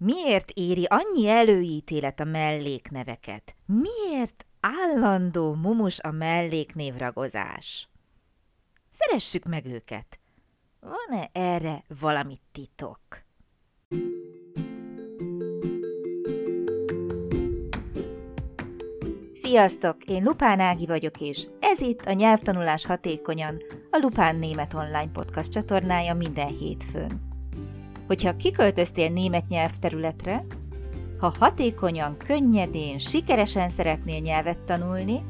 Miért éri annyi előítélet a mellékneveket? Miért állandó mumus a melléknévragozás? Szeressük meg őket. Van-e erre valami titok? Sziasztok! Én Lupán Ági vagyok, és ez itt a Nyelvtanulás Hatékonyan, a Lupán Német Online Podcast csatornája minden hétfőn. Hogyha kiköltöztél német nyelvterületre, ha hatékonyan, könnyedén, sikeresen szeretnél nyelvet tanulni,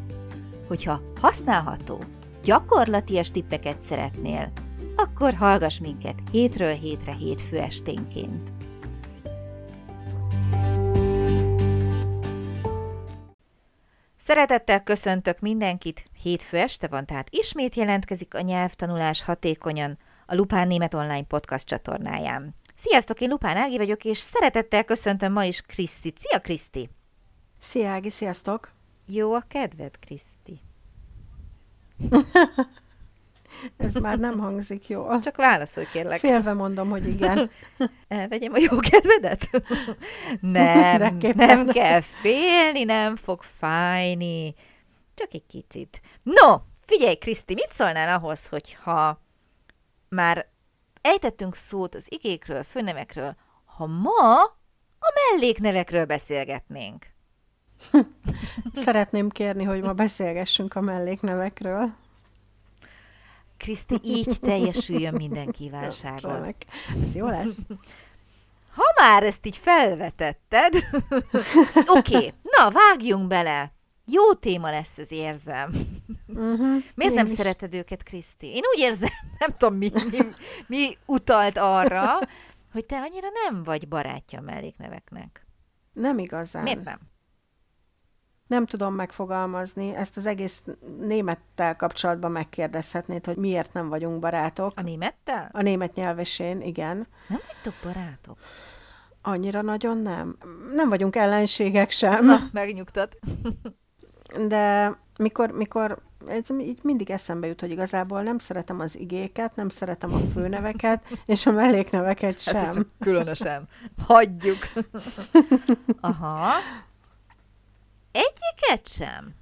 hogyha használható, gyakorlatias tippeket szeretnél, akkor hallgass minket hétről hétre hétfő esténként. Szeretettel köszöntök mindenkit, hétfő este van, tehát ismét jelentkezik a nyelvtanulás hatékonyan a Lupán Német Online Podcast csatornáján. Sziasztok, én Lupán Ági vagyok, és szeretettel köszöntöm ma is Krisztit. Szia, Kriszti! Szia, Ági, sziasztok! Jó a kedved, Kriszti? Ez már nem hangzik jól. Csak válaszolj, kérlek. Félve mondom, hogy igen. Elvegyem a jó kedvedet? nem, nem kell félni, nem fog fájni. Csak egy kicsit. No, figyelj, Kriszti, mit szólnál ahhoz, hogyha már ejtettünk szót az igékről, főnevekről, ha ma a melléknevekről beszélgetnénk. Szeretném kérni, hogy ma beszélgessünk a melléknevekről. Kriszti, így teljesüljön minden kívánságod. Ez jó lesz. Ha már ezt így felvetetted, oké, okay, na, vágjunk bele. Jó téma lesz, ez érzem. Uh-huh, Miért nem is. szereted őket, Kriszti? Én úgy érzem, nem tudom, mi, mi, mi utalt arra, hogy te annyira nem vagy barátja a mellékneveknek. Nem igazán. Miért nem? Nem tudom megfogalmazni, ezt az egész némettel kapcsolatban megkérdezhetnéd, hogy miért nem vagyunk barátok. A némettel? A német nyelvesén, igen. Nem vagytok barátok? Annyira nagyon nem. Nem vagyunk ellenségek sem. Na, megnyugtat. De mikor, mikor ez így mindig eszembe jut, hogy igazából nem szeretem az igéket, nem szeretem a főneveket, és a mellékneveket sem. Hát különösen. Hagyjuk. Aha. Egyiket sem?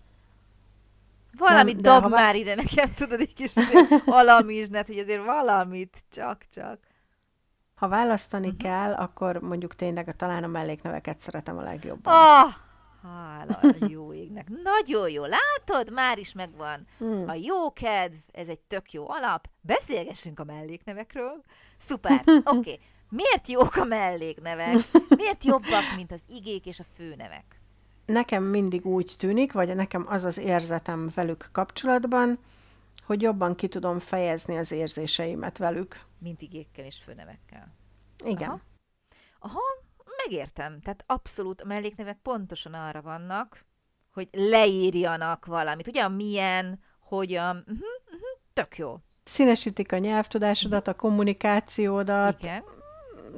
Valamit nem, dob ha már ide nekem, tudod, egy kis alamizsnet, hogy azért valamit, csak-csak. Ha választani uh-huh. kell, akkor mondjuk tényleg a, talán a mellékneveket szeretem a legjobban. Oh, hála a jó égnek. Nagyon jó, látod? Már is megvan hmm. a jó kedv, ez egy tök jó alap. Beszélgessünk a melléknevekről. Szuper, oké. Okay. Miért jók a melléknevek? Miért jobbak, mint az igék és a főnevek? nekem mindig úgy tűnik, vagy nekem az az érzetem velük kapcsolatban, hogy jobban ki tudom fejezni az érzéseimet velük. Mint igékkel és főnevekkel. Igen. Aha. Aha, megértem. Tehát abszolút a melléknevek pontosan arra vannak, hogy leírjanak valamit. Ugye a milyen, hogyan, uh-huh, uh-huh, tök jó. Színesítik a nyelvtudásodat, a kommunikációdat. Igen.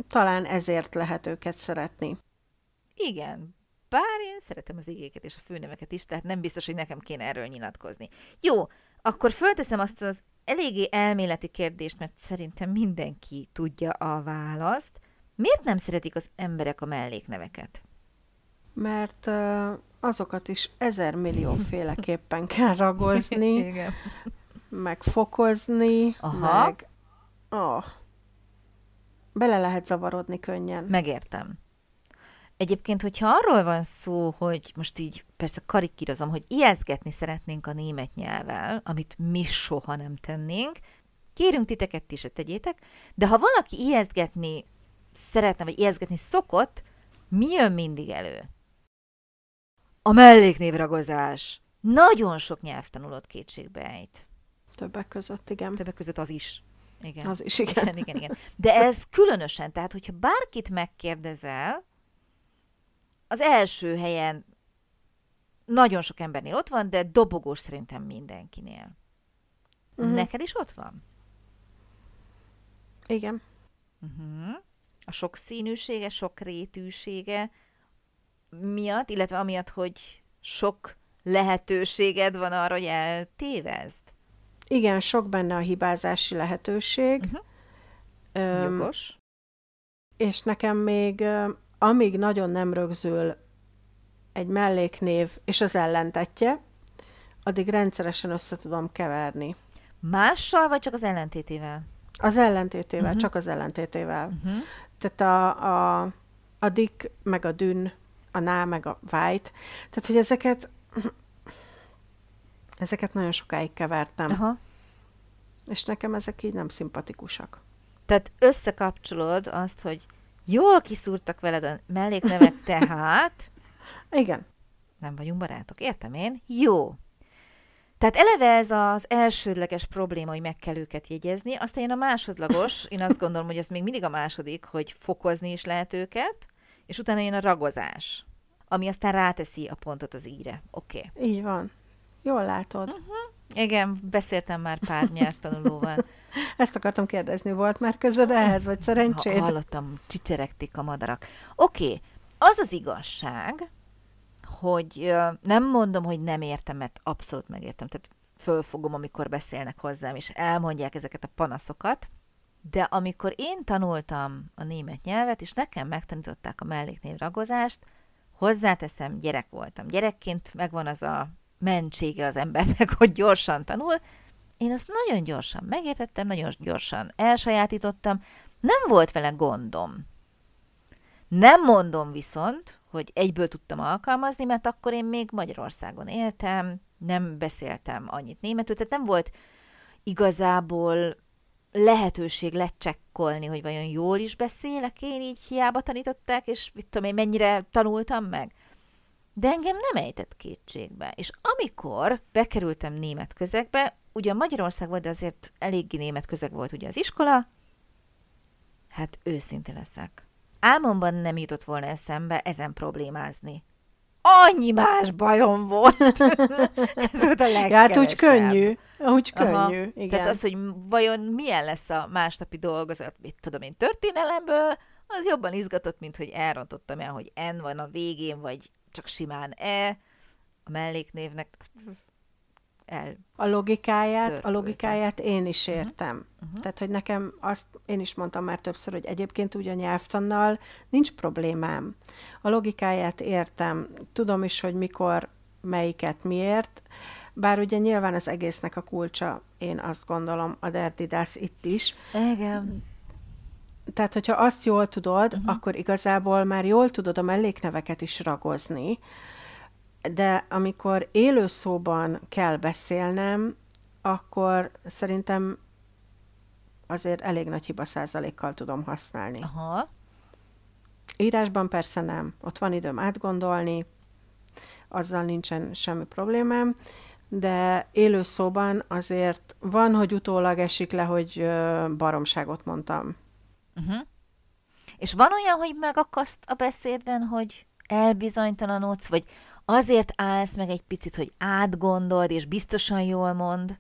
Talán ezért lehet őket szeretni. Igen, bár én szeretem az igéket és a főneveket is, tehát nem biztos, hogy nekem kéne erről nyilatkozni. Jó, akkor fölteszem azt az eléggé elméleti kérdést, mert szerintem mindenki tudja a választ. Miért nem szeretik az emberek a mellékneveket? Mert uh, azokat is ezer millió féleképpen kell ragozni, Igen. meg fokozni, Aha. meg... Oh, bele lehet zavarodni könnyen. Megértem. Egyébként, hogyha arról van szó, hogy most így persze karikírozom, hogy ijesztgetni szeretnénk a német nyelvvel, amit mi soha nem tennénk, kérünk titeket is, hogy tegyétek, de ha valaki ijesztgetni szeretne, vagy ijesztgetni szokott, mi jön mindig elő? A melléknévragozás. Nagyon sok nyelvtanulót kétségbe ejt. Többek között, igen. Többek között az is. Igen. Az is, igen. igen, igen, igen. De ez különösen, tehát hogyha bárkit megkérdezel, az első helyen nagyon sok embernél ott van, de dobogós szerintem mindenkinél. Uh-huh. Neked is ott van? Igen. Uh-huh. A sok színűsége, sok rétűsége miatt, illetve amiatt, hogy sok lehetőséged van arra, hogy eltévezd? Igen, sok benne a hibázási lehetőség. Uh-huh. Öm, Jogos. És nekem még amíg nagyon nem rögzül egy melléknév és az ellentetje, addig rendszeresen össze tudom keverni. Mással, vagy csak az ellentétével? Az ellentétével, uh-huh. csak az ellentétével. Uh-huh. Tehát a, a, a dik, meg a dün, a ná, meg a vájt. Tehát, hogy ezeket ezeket nagyon sokáig kevertem. Aha. És nekem ezek így nem szimpatikusak. Tehát összekapcsolod azt, hogy jól kiszúrtak veled a melléknevek, tehát... Igen. Nem vagyunk barátok, értem én? Jó. Tehát eleve ez az elsődleges probléma, hogy meg kell őket jegyezni, aztán jön a másodlagos, én azt gondolom, hogy ez még mindig a második, hogy fokozni is lehet őket, és utána jön a ragozás, ami aztán ráteszi a pontot az íre. Oké. Okay. Így van. Jól látod. Uh-huh. Igen, beszéltem már pár nyelvtanulóval. Ezt akartam kérdezni, volt már közöd ehhez, vagy szerencséd? Ha, hallottam, csicseregték a madarak. Oké, okay. az az igazság, hogy nem mondom, hogy nem értem, mert abszolút megértem. Tehát fölfogom, amikor beszélnek hozzám, és elmondják ezeket a panaszokat, de amikor én tanultam a német nyelvet, és nekem megtanították a melléknév ragozást, hozzáteszem, gyerek voltam. Gyerekként megvan az a mentsége az embernek, hogy gyorsan tanul. Én azt nagyon gyorsan megértettem, nagyon gyorsan elsajátítottam, nem volt vele gondom. Nem mondom viszont, hogy egyből tudtam alkalmazni, mert akkor én még Magyarországon éltem, nem beszéltem annyit németül, tehát nem volt igazából lehetőség lecsekkolni, hogy vajon jól is beszélek én, így hiába tanították, és mit tudom én, mennyire tanultam meg. De engem nem ejtett kétségbe. És amikor bekerültem német közegbe, ugye Magyarország volt, de azért eléggé német közeg volt ugye az iskola, hát őszinte leszek. Álmomban nem jutott volna eszembe ezen problémázni. Annyi más bajom volt. Ez volt a legkevesebb. Ja, hát úgy könnyű. Úgy könnyű, Aha. igen. Tehát az, hogy vajon milyen lesz a másnapi dolgozat, mit tudom én, történelemből, az jobban izgatott, mint hogy elrontottam el, hogy N van a végén, vagy csak simán E, a melléknévnek el. A logikáját, a logikáját én is mhm. értem. Uh-huh. Uh-huh. Tehát, hogy nekem azt én is mondtam már többször, hogy egyébként úgy a nyelvtannal nincs problémám. A logikáját értem. Tudom is, hogy mikor, melyiket miért. Bár ugye nyilván az egésznek a kulcsa, én azt gondolom, a derdidász itt is. Igen. Tehát, hogyha azt jól tudod, uh-huh. akkor igazából már jól tudod a mellékneveket is ragozni, de amikor élő szóban kell beszélnem, akkor szerintem azért elég nagy hiba százalékkal tudom használni. Aha. Írásban persze nem. Ott van időm átgondolni, azzal nincsen semmi problémám, de élő szóban azért van, hogy utólag esik le, hogy baromságot mondtam. Uh-huh. És van olyan, hogy megakaszt a beszédben, hogy elbizonytalanodsz, vagy azért állsz meg egy picit, hogy átgondold, és biztosan jól mond?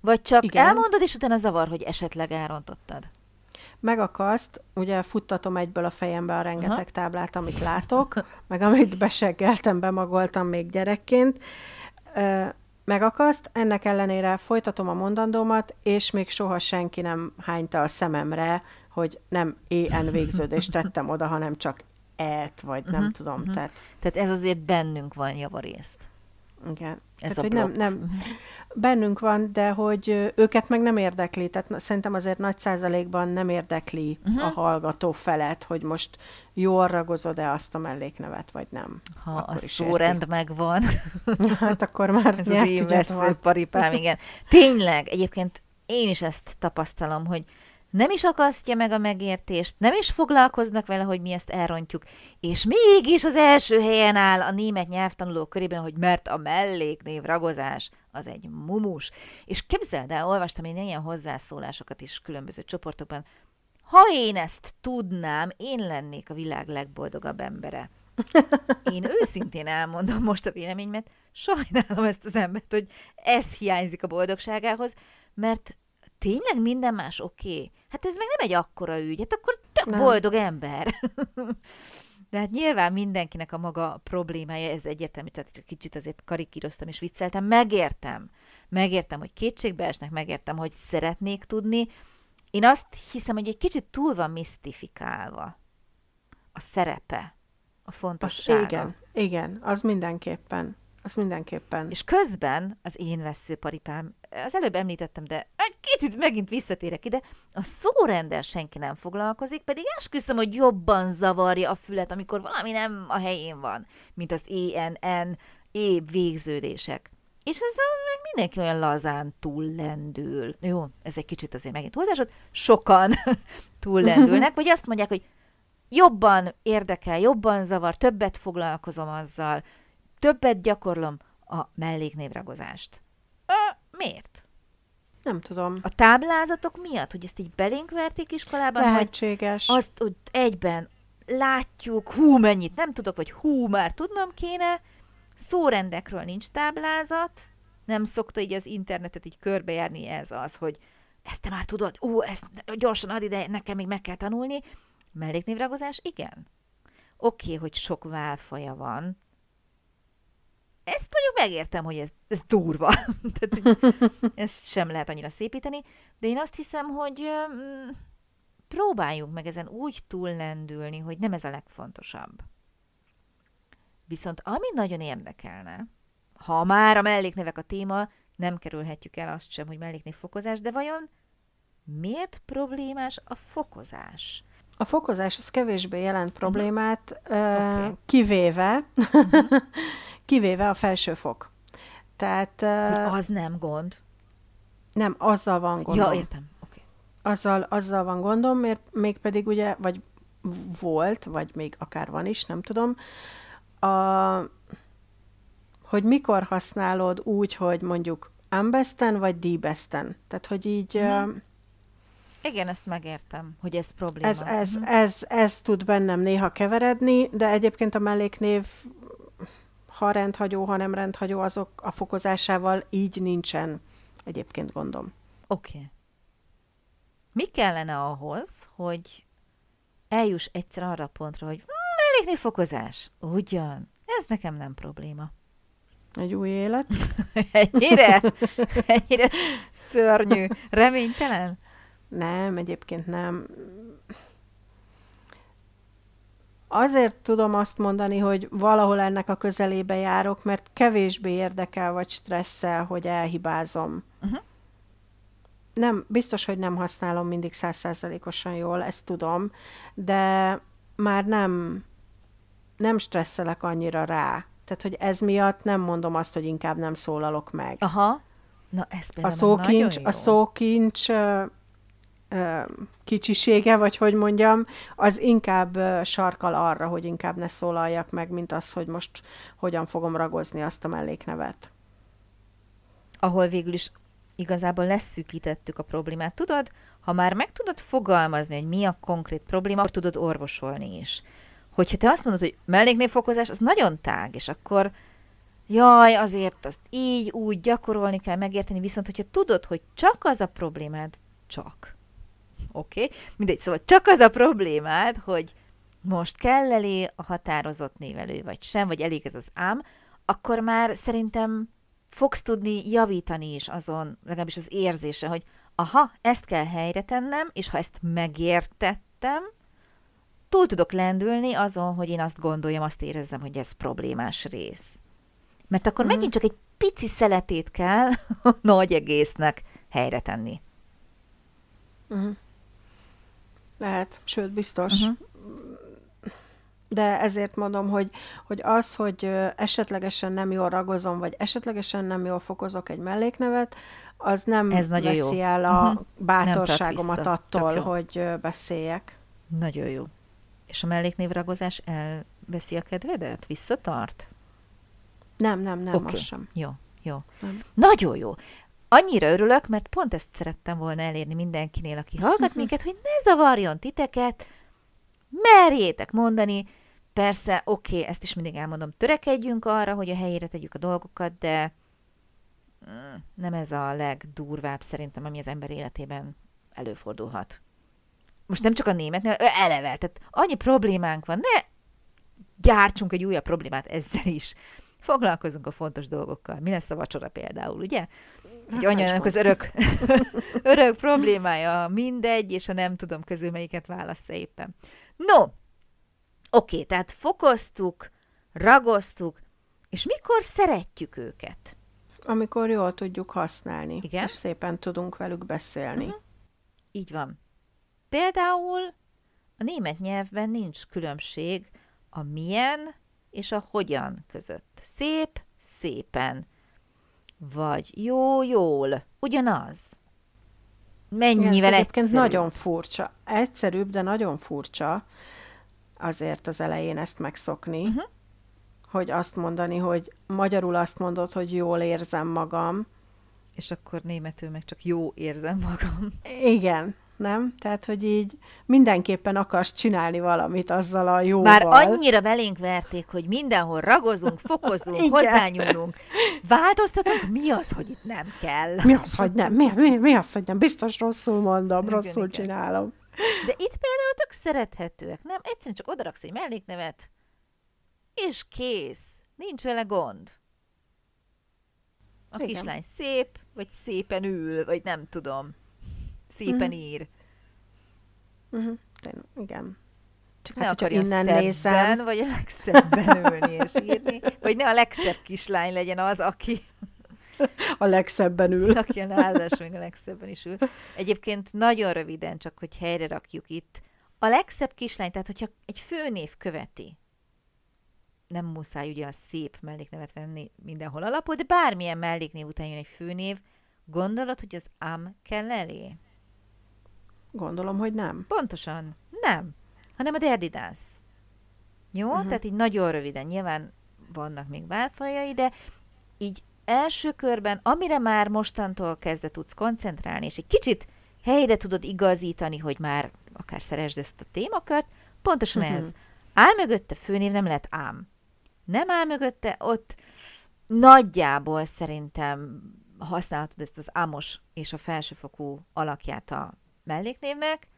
Vagy csak Igen. elmondod, és utána zavar, hogy esetleg elrontottad? Megakaszt, ugye futtatom egyből a fejembe a rengeteg Aha. táblát, amit látok, meg amit beseggeltem, bemagoltam még gyerekként. Megakaszt, ennek ellenére folytatom a mondandómat, és még soha senki nem hányta a szememre, hogy nem EN végződést tettem oda, hanem csak et, vagy nem uh-huh, tudom. Uh-huh. Tehát... tehát ez azért bennünk van javarészt. Igen. Ez tehát, hogy nem, nem, mhm. bennünk van, de hogy őket meg nem érdekli. Tehát szerintem azért nagy százalékban nem érdekli uh-huh. a hallgató felet, hogy most jól ragozod-e azt a melléknevet, vagy nem. Ha akkor a szórend érti. megvan. hát akkor már Ez az én paripám, igen. Tényleg, egyébként én is ezt tapasztalom, hogy nem is akasztja meg a megértést, nem is foglalkoznak vele, hogy mi ezt elrontjuk, és mégis az első helyen áll a német nyelvtanulók körében, hogy mert a melléknév ragozás az egy mumus. És képzeld el, olvastam én ilyen hozzászólásokat is különböző csoportokban, ha én ezt tudnám, én lennék a világ legboldogabb embere. Én őszintén elmondom most a véleményemet, sajnálom ezt az embert, hogy ez hiányzik a boldogságához, mert tényleg minden más oké? Okay? Hát ez meg nem egy akkora ügy, hát akkor tök nem. boldog ember. De hát nyilván mindenkinek a maga problémája, ez egyértelmű, tehát csak kicsit azért karikíroztam és vicceltem, megértem. Megértem, hogy kétségbe esnek, megértem, hogy szeretnék tudni. Én azt hiszem, hogy egy kicsit túl van misztifikálva. a szerepe, a fontossága. Az, igen, igen, az mindenképpen. Az mindenképpen. És közben az én veszőparipám, az előbb említettem, de egy kicsit megint visszatérek ide, a szórendel senki nem foglalkozik, pedig esküszöm, hogy jobban zavarja a fület, amikor valami nem a helyén van, mint az ENN, é végződések. És ezzel meg mindenki olyan lazán túllendül. Jó, ez egy kicsit azért megint hozzásod. Sokan túllendülnek, vagy azt mondják, hogy jobban érdekel, jobban zavar, többet foglalkozom azzal, többet gyakorlom a melléknévragozást. Miért? Nem tudom. A táblázatok miatt, hogy ezt így belénk verték iskolában? Lehetséges. Hogy azt hogy egyben látjuk, hú, mennyit nem tudok, vagy hú, már tudnom kéne, Szórendekről nincs táblázat, nem szokta így az internetet így körbejárni ez az, hogy ezt te már tudod, ú, ezt gyorsan ad ide, nekem még meg kell tanulni. Melléknévragozás, igen. Oké, okay, hogy sok válfaja van. Ezt mondjuk megértem, hogy ez, ez durva. Tehát, ezt sem lehet annyira szépíteni, de én azt hiszem, hogy mm, próbáljunk meg ezen úgy túllendülni, hogy nem ez a legfontosabb. Viszont ami nagyon érdekelne, ha már a melléknevek a téma, nem kerülhetjük el azt sem, hogy melléknév fokozás, de vajon miért problémás a fokozás? A fokozás az kevésbé jelent problémát, uh-huh. okay. kivéve, uh-huh. kivéve a felsőfok. Tehát... Uh, az nem gond. Nem, azzal van gondom. Ja, értem. Okay. Azzal, azzal van gondom, mert mégpedig ugye, vagy volt, vagy még akár van is, nem tudom, a, hogy mikor használod úgy, hogy mondjuk ambesten vagy díbesten. Tehát, hogy így... Mm. Uh, igen, ezt megértem, hogy ez probléma. Ez, ez, mm. ez, ez tud bennem néha keveredni, de egyébként a melléknév ha rendhagyó, ha nem rendhagyó, azok a fokozásával így nincsen egyébként gondom. Oké. Okay. Mi kellene ahhoz, hogy eljuss egyszer arra a pontra, hogy elégné fokozás. Ugyan. Ez nekem nem probléma. Egy új élet? ennyire? Ennyire szörnyű, reménytelen? Nem, egyébként nem. Azért tudom azt mondani, hogy valahol ennek a közelébe járok, mert kevésbé érdekel vagy stresszel, hogy elhibázom. Uh-huh. Nem, biztos, hogy nem használom mindig százszázalékosan jól, ezt tudom, de már nem nem stresszelek annyira rá. Tehát, hogy ez miatt nem mondom azt, hogy inkább nem szólalok meg. Aha. Na, ez a szókincs, a szókincs kicsisége, vagy hogy mondjam, az inkább sarkal arra, hogy inkább ne szólaljak meg, mint az, hogy most hogyan fogom ragozni azt a melléknevet. Ahol végül is igazából leszűkítettük a problémát. Tudod, ha már meg tudod fogalmazni, hogy mi a konkrét probléma, akkor tudod orvosolni is hogyha te azt mondod, hogy melléknévfokozás, az nagyon tág, és akkor jaj, azért azt így, úgy gyakorolni kell megérteni, viszont hogyha tudod, hogy csak az a problémád, csak, oké, okay? mindegy, szóval csak az a problémád, hogy most kell elé a határozott névelő, vagy sem, vagy elég ez az ám, akkor már szerintem fogsz tudni javítani is azon, legalábbis az érzése, hogy aha, ezt kell helyre tennem, és ha ezt megértettem, túl tudok lendülni azon, hogy én azt gondoljam, azt érezzem, hogy ez problémás rész. Mert akkor uh-huh. megint csak egy pici szeletét kell a nagy egésznek helyre tenni. Uh-huh. Lehet, sőt, biztos. Uh-huh. De ezért mondom, hogy, hogy az, hogy esetlegesen nem jól ragozom, vagy esetlegesen nem jól fokozok egy melléknevet, az nem Ez veszi jó. el a uh-huh. bátorságomat attól, hogy beszéljek. Nagyon jó. És a melléknévragozás elveszi a kedvedet? Visszatart? Nem, nem, nem, okay. most sem. Jó, jó. Nem. Nagyon jó. Annyira örülök, mert pont ezt szerettem volna elérni mindenkinél, aki hallgat minket, hogy ne zavarjon titeket, merjétek mondani. Persze, oké, okay, ezt is mindig elmondom, törekedjünk arra, hogy a helyére tegyük a dolgokat, de mm, nem ez a legdurvább szerintem, ami az ember életében előfordulhat most nem csak a német, eleve, tehát annyi problémánk van, ne gyártsunk egy újabb problémát ezzel is. Foglalkozunk a fontos dolgokkal. Mi lesz a vacsora például, ugye? Egy anyának az örök, örök problémája mindegy, és a nem tudom közül melyiket válasz éppen. No, Oké, okay, tehát fokoztuk, ragoztuk, és mikor szeretjük őket? Amikor jól tudjuk használni, Igen? és szépen tudunk velük beszélni. Uh-huh. Így van. Például a német nyelvben nincs különbség a milyen és a hogyan között. Szép, szépen. Vagy jó, jól. Ugyanaz. Mennyivel Igen, egyébként nagyon furcsa. Egyszerűbb, de nagyon furcsa azért az elején ezt megszokni, uh-huh. hogy azt mondani, hogy magyarul azt mondod, hogy jól érzem magam. És akkor németül meg csak jó érzem magam. Igen, nem? Tehát, hogy így mindenképpen akarsz csinálni valamit azzal a jóval. Már annyira belénk verték, hogy mindenhol ragozunk, fokozunk, hozzányúlunk, változtatunk, mi az, hogy itt nem kell? Mi az, hogy nem? Mi, mi, mi az, hogy nem? Biztos rosszul mondom, igen, rosszul igen. csinálom. De itt például tök szerethetőek, nem? Egyszerűen csak odaraksz egy melléknevet, és kész. Nincs vele gond. A Igen. kislány szép, vagy szépen ül, vagy nem tudom szépen uh-huh. ír. Uh-huh. Igen. Csak hát, ne akarja innen szebben, nézem. vagy a legszebben ülni és írni, vagy ne a legszebb kislány legyen az, aki a legszebben ül. Aki a ráadásul még a legszebben is ül. Egyébként nagyon röviden, csak hogy helyre rakjuk itt. A legszebb kislány, tehát hogyha egy főnév követi, nem muszáj ugye a szép melléknevet venni mindenhol alapul, de bármilyen melléknév után jön egy főnév, gondolod, hogy az am kell elé? Gondolom, hogy nem. Pontosan. Nem. Hanem a derdidász. Jó? Uh-huh. Tehát így nagyon röviden. Nyilván vannak még válfajai, de így első körben, amire már mostantól kezdve tudsz koncentrálni, és egy kicsit helyre tudod igazítani, hogy már akár szeresd ezt a témakört, pontosan uh-huh. ez. Áll mögötte főnév, nem lehet ám. Nem áll mögötte, ott nagyjából szerintem használhatod ezt az ámos és a felsőfokú alakját a melléknévnek.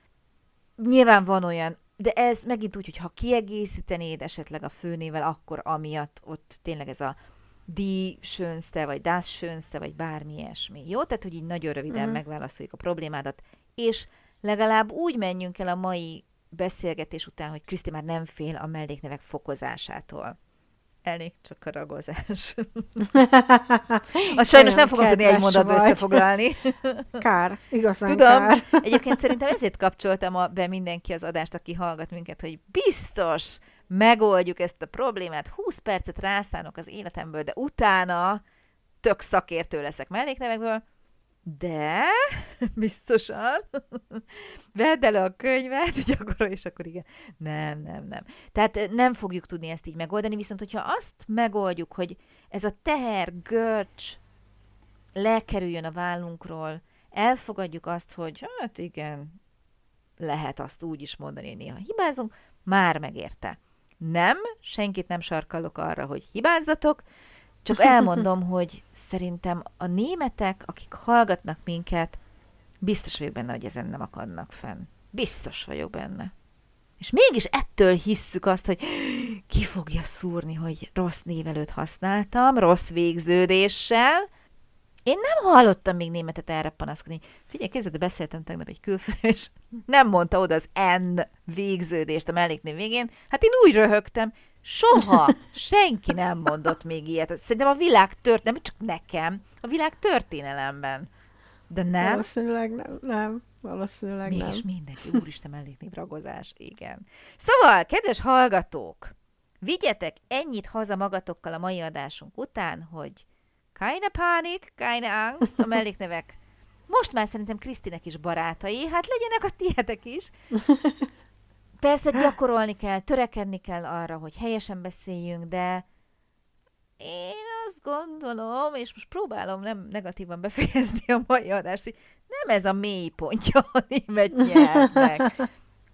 Nyilván van olyan, de ez megint úgy, hogy ha kiegészítenéd esetleg a főnével, akkor amiatt ott tényleg ez a di sönste, vagy das sönste, vagy bármi ilyesmi. Jó? Tehát, hogy így nagyon röviden uh-huh. megválaszoljuk a problémádat, és legalább úgy menjünk el a mai beszélgetés után, hogy Kriszti már nem fél a melléknevek fokozásától elég csak a ragozás. A sajnos nem fogom tudni egy mondatba vagy. összefoglalni. Kár, igazán Tudom. kár. Egyébként szerintem ezért kapcsoltam a, be mindenki az adást, aki hallgat minket, hogy biztos megoldjuk ezt a problémát, 20 percet rászánok az életemből, de utána tök szakértő leszek melléknevekből, de biztosan vedd el a könyvet, gyakorolj, és akkor igen. Nem, nem, nem. Tehát nem fogjuk tudni ezt így megoldani, viszont hogyha azt megoldjuk, hogy ez a teher, görcs lekerüljön a vállunkról, elfogadjuk azt, hogy hát igen, lehet azt úgy is mondani, hogy néha hibázunk, már megérte. Nem, senkit nem sarkalok arra, hogy hibázzatok, csak elmondom, hogy szerintem a németek, akik hallgatnak minket, biztos vagyok benne, hogy ezen nem akadnak fenn. Biztos vagyok benne. És mégis ettől hisszük azt, hogy ki fogja szúrni, hogy rossz névelőt használtam, rossz végződéssel. Én nem hallottam még németet erre panaszkodni. Figyelj, kezdete beszéltem tegnap egy külföldön, és nem mondta oda az N végződést a melléknév végén. Hát én úgy röhögtem, Soha senki nem mondott még ilyet. Szerintem a világ tört, nem csak nekem, a világ történelemben. De nem? Valószínűleg nem, nem. Valószínűleg Mégis nem. És mindenki, úristen melléknév ragozás, igen. Szóval, kedves hallgatók, vigyetek ennyit haza magatokkal a mai adásunk után, hogy keine pánik, keine angst, a melléknevek most már szerintem Krisztinek is barátai, hát legyenek a tietek is. Persze gyakorolni kell, törekedni kell arra, hogy helyesen beszéljünk, de én azt gondolom, és most próbálom nem negatívan befejezni a mai adást, hogy nem ez a mély pontja a német nyelvnek.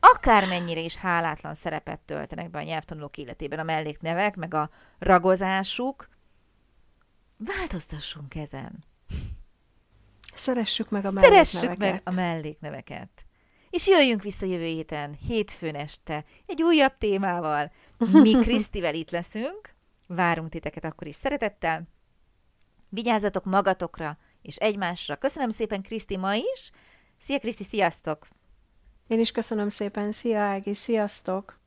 Akármennyire is hálátlan szerepet töltenek be a nyelvtanulók életében a melléknevek, meg a ragozásuk, változtassunk ezen. Szeressük meg a mellékneveket. Szeressük meg a mellékneveket és jöjjünk vissza jövő héten, hétfőn este, egy újabb témával. Mi Krisztivel itt leszünk, várunk titeket akkor is szeretettel. Vigyázzatok magatokra és egymásra. Köszönöm szépen Kriszti ma is. Szia Kriszti, sziasztok! Én is köszönöm szépen. Szia Ági, sziasztok!